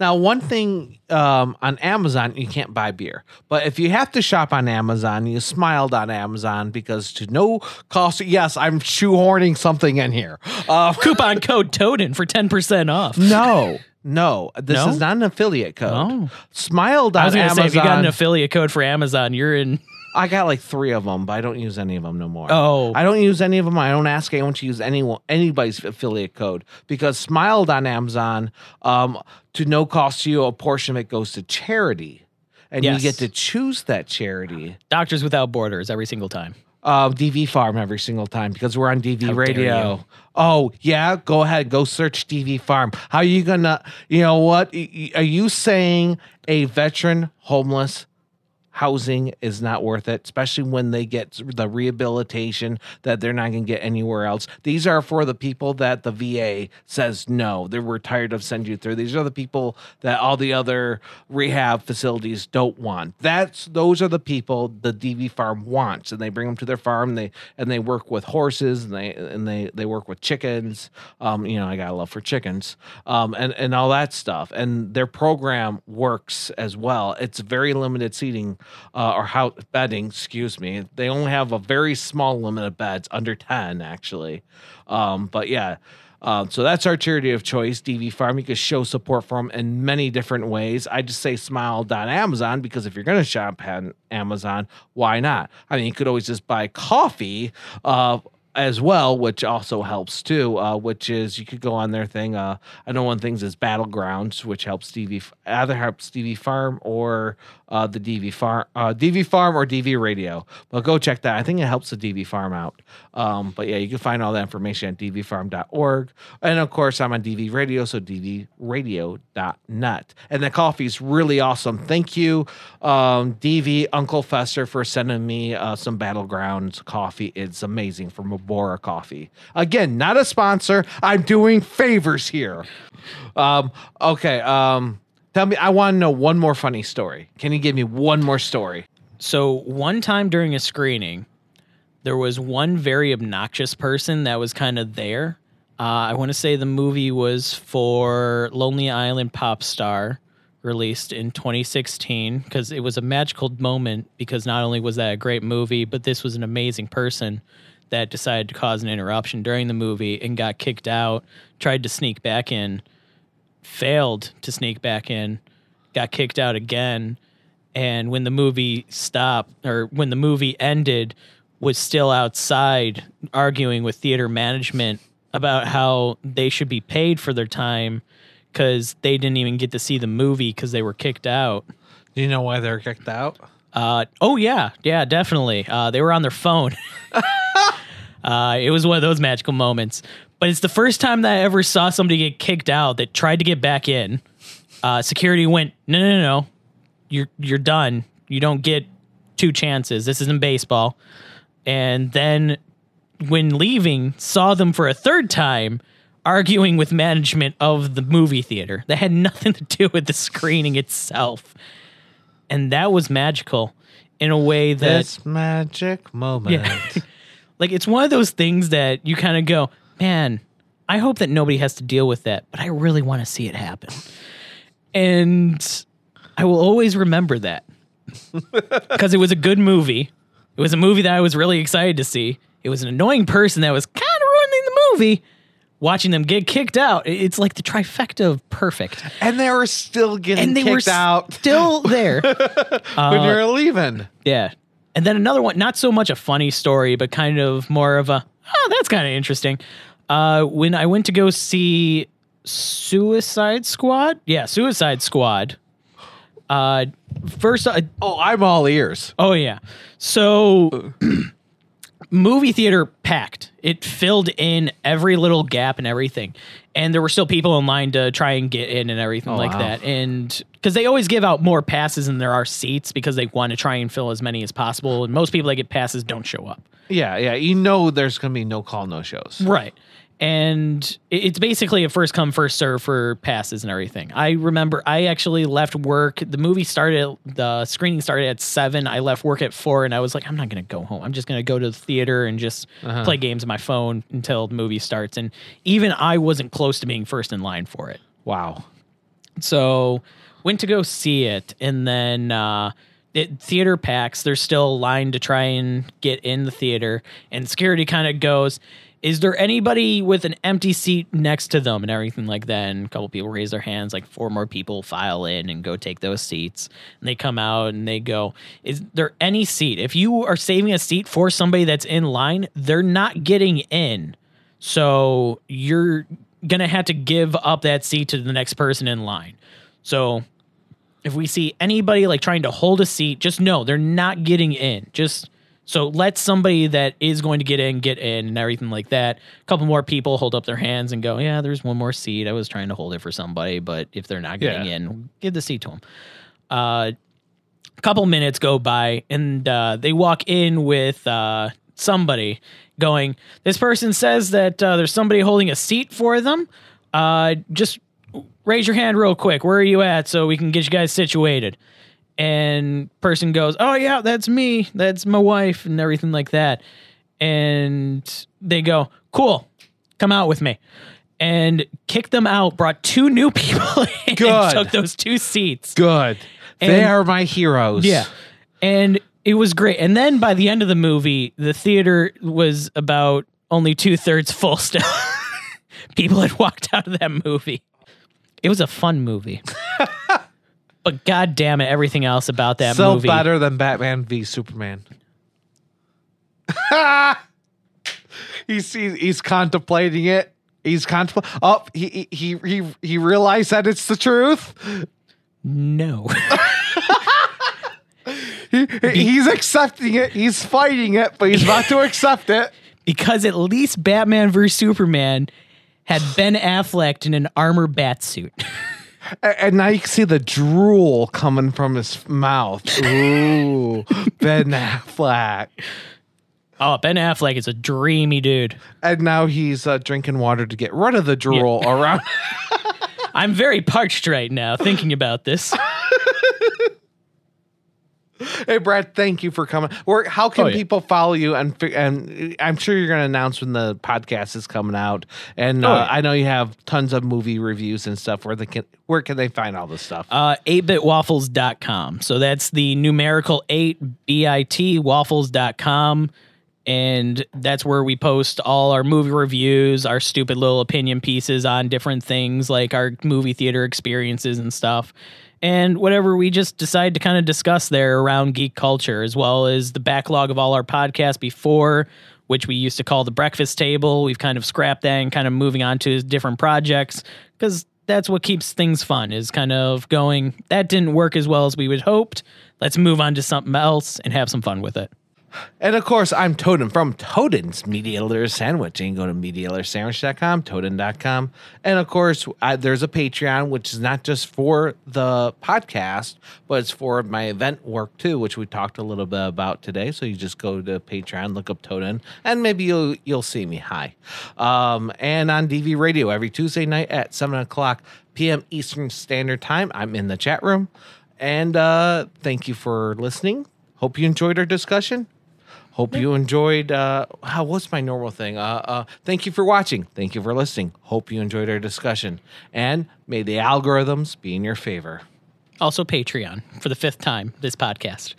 Now, one thing um, on Amazon, you can't buy beer. But if you have to shop on Amazon, you smiled on Amazon because to no cost. Yes, I'm shoehorning something in here. Uh, Coupon code Toden for ten percent off. no, no, this No? is not an affiliate code. Oh. Smiled on I was gonna Amazon. say if you got an affiliate code for Amazon, you're in. I got like three of them, but I don't use any of them no more. Oh. I don't use any of them. I don't ask anyone to use anyone anybody's affiliate code because smiled on Amazon, um, to no cost to you, a portion of it goes to charity, and Yes. you get to choose that charity. Doctors Without Borders every single time. Uh, DV Farm every single time because we're on DV How Radio. Oh yeah, go ahead, go search DV Farm. How are you gonna? You know what? Are you saying a veteran homeless? Housing is not worth it, especially when they get the rehabilitation that they're not going to get anywhere else. These are for the people that the VA says no, they we're tired of sending you through. These are the people that all the other rehab facilities don't want. That's those are the people the DV farm wants, and they bring them to their farm. And they and they work with horses, and they and they they work with chickens. Um, you know, I got a love for chickens, um, and and all that stuff. And their program works as well. It's very limited seating uh, or how bedding. Excuse me. They only have a very small limit of beds, under ten actually. Um, but yeah. Um, so that's our charity of choice, DV Farm. You can show support for them in many different ways. I just say smile.amazon because if you're going to shop on Amazon, why not? I mean, you could always just buy coffee uh, as well, which also helps too. Uh, which is you could go on their thing. Uh, I know one thing is Battlegrounds, which helps DV either helps DV Farm or uh, the DV Farm, uh, DV Farm or DV Radio. But go check that. I think it helps the DV Farm out. Um, but yeah, you can find all that information at dvfarm.org. And of course, I'm on DV Radio, so dvradio.net. And the coffee is really awesome. Thank you, um, DV Uncle Fester, for sending me uh, some Battlegrounds coffee. It's amazing from Mabora Coffee. Again, not a sponsor. I'm doing favors here. Um, okay. Um, tell me, I want to know one more funny story. Can you give me one more story? So one time during a screening, there was one very obnoxious person that was kind of there. Uh, I want to say the movie was for Lonely Island Pop Star, released in 2016, because it was a magical moment. Because not only was that a great movie, but this was an amazing person that decided to cause an interruption during the movie and got kicked out, tried to sneak back in, failed to sneak back in, got kicked out again, and when the movie stopped or when the movie ended was still outside arguing with theater management about how they should be paid for their time because they didn't even get to see the movie because they were kicked out. Do you know why they were kicked out? uh, oh yeah. Yeah definitely. Uh, they were on their phone. Uh, it was one of those magical moments but it's the first time that i ever saw somebody get kicked out that tried to get back in uh, security went no no no no you're you're done. You don't get two chances. This isn't baseball. And then when leaving, saw them for a third time arguing with management of the movie theater. That had nothing to do with the screening itself. And that was magical in a way that This magic moment. Yeah. like it's one of those things that you kind of go, man, I hope that nobody has to deal with that, but I really want to see it happen. And I will always remember that because it was a good movie. It was a movie that I was really excited to see. It was an annoying person that was kind of ruining the movie. Watching them get kicked out, it's like the trifecta of perfect. And they were still getting And they kicked were out still there. when uh, you're leaving. Yeah. And then another one, not so much a funny story, but kind of more of a, oh, that's kind of interesting. Uh, when I went to go see Suicide Squad, yeah, Suicide Squad. Uh, first, uh, Oh, I'm all ears. oh yeah. So movie theater packed. It filled in every little gap and everything. And there were still people in line to try and get in and everything oh, like wow. that. And because they always give out more passes than there are seats because they want to try and fill as many as possible. And most people that get passes don't show up. Yeah, yeah. You know there's gonna be no call, no shows. Right. And it's basically a first come, first serve for passes and everything. I remember I actually left work. The movie started, the screening started at seven. I left work at four and I was like, I'm not going to go home. I'm just going to go to the theater and just play games on my phone until the movie starts. And even I wasn't close to being first in line for it. Wow. So went to go see it, and then uh, it, theater packs. There's still a line to try and get in the theater, and security kind of goes. Is there anybody with an empty seat next to them and everything like that? And a couple people raise their hands, like four more people file in and go take those seats. And they come out and they go, Is there any seat? If you are saving a seat for somebody that's in line, they're not getting in. So you're gonna have to give up that seat to the next person in line. So if we see anybody like trying to hold a seat, just know they're not getting in. Just so let somebody that is going to get in get in and everything like that. A couple more people hold up their hands and go, "Yeah, there's one more seat. I was trying to hold it for somebody, but if they're not getting Yeah. in, give the seat to them." Uh, a couple minutes go by and uh, they walk in with uh, somebody going this person says that uh, there's somebody holding a seat for them uh, just raise your hand real quick where are you at so we can get you guys situated and person goes oh yeah that's me that's my wife and everything like that and they go cool come out with me and kicked them out brought two new people in Good. and took those two seats Good. they are my heroes. yeah. And it was great. And then by the end of the movie, the theater was about only two thirds full still. People had walked out of that movie. It was a fun movie. but god damn it, everything else about that movie. so movie. better than Batman v Superman. he's, he's he's contemplating it. He's contemplating. Oh, he he he he realized that it's the truth. No. He, he's accepting it. He's fighting it, but he's about to accept it. because at least Batman vs Superman had Ben Affleck in an armor bat suit. And now you can see the drool coming from his mouth. Ooh, Ben Affleck. oh, Ben Affleck is a dreamy dude. And now he's uh, drinking water to get rid of the drool around. I'm very parched right now thinking about this. Hey Brad, thank you for coming. Where how can Oh, yeah. people follow you? And and I'm sure you're going to announce when the podcast is coming out. And uh, Oh, yeah. I know you have tons of movie reviews and stuff. Where they can where can they find all this stuff? Uh, 8bitwaffles.com. So that's the numerical 8 bit waffles.com. And that's where we post all our movie reviews, our stupid little opinion pieces on different things like our movie theater experiences and stuff. And whatever we just decide to kind of discuss there around geek culture, as well as the backlog of all our podcasts before, which we used to call the breakfast table. We've kind of scrapped that and kind of moving on to different projects because that's what keeps things fun is kind of going that didn't work as well as we would hoped let's move on to something else and have some fun with it And of course, I'm Toden from Toden's Media Litter Sandwich. You can go to MediaLitterSandwich.com, Toden.com. And of course, I, there's a Patreon, which is not just for the podcast, but it's for my event work too, which we talked a little bit about today. So you just go to Patreon, look up Toden, and maybe you'll you'll see me. Hi. Um, and on DV Radio every Tuesday night at 7 o'clock p.m. Eastern Standard Time. I'm in the chat room. And uh, thank you for listening. Hope you enjoyed our discussion. Hope you enjoyed. Uh, how what's my normal thing? Uh, uh, thank you for watching. Thank you for listening. Hope you enjoyed our discussion, and may the algorithms be in your favor. also patreon for the fifth time this podcast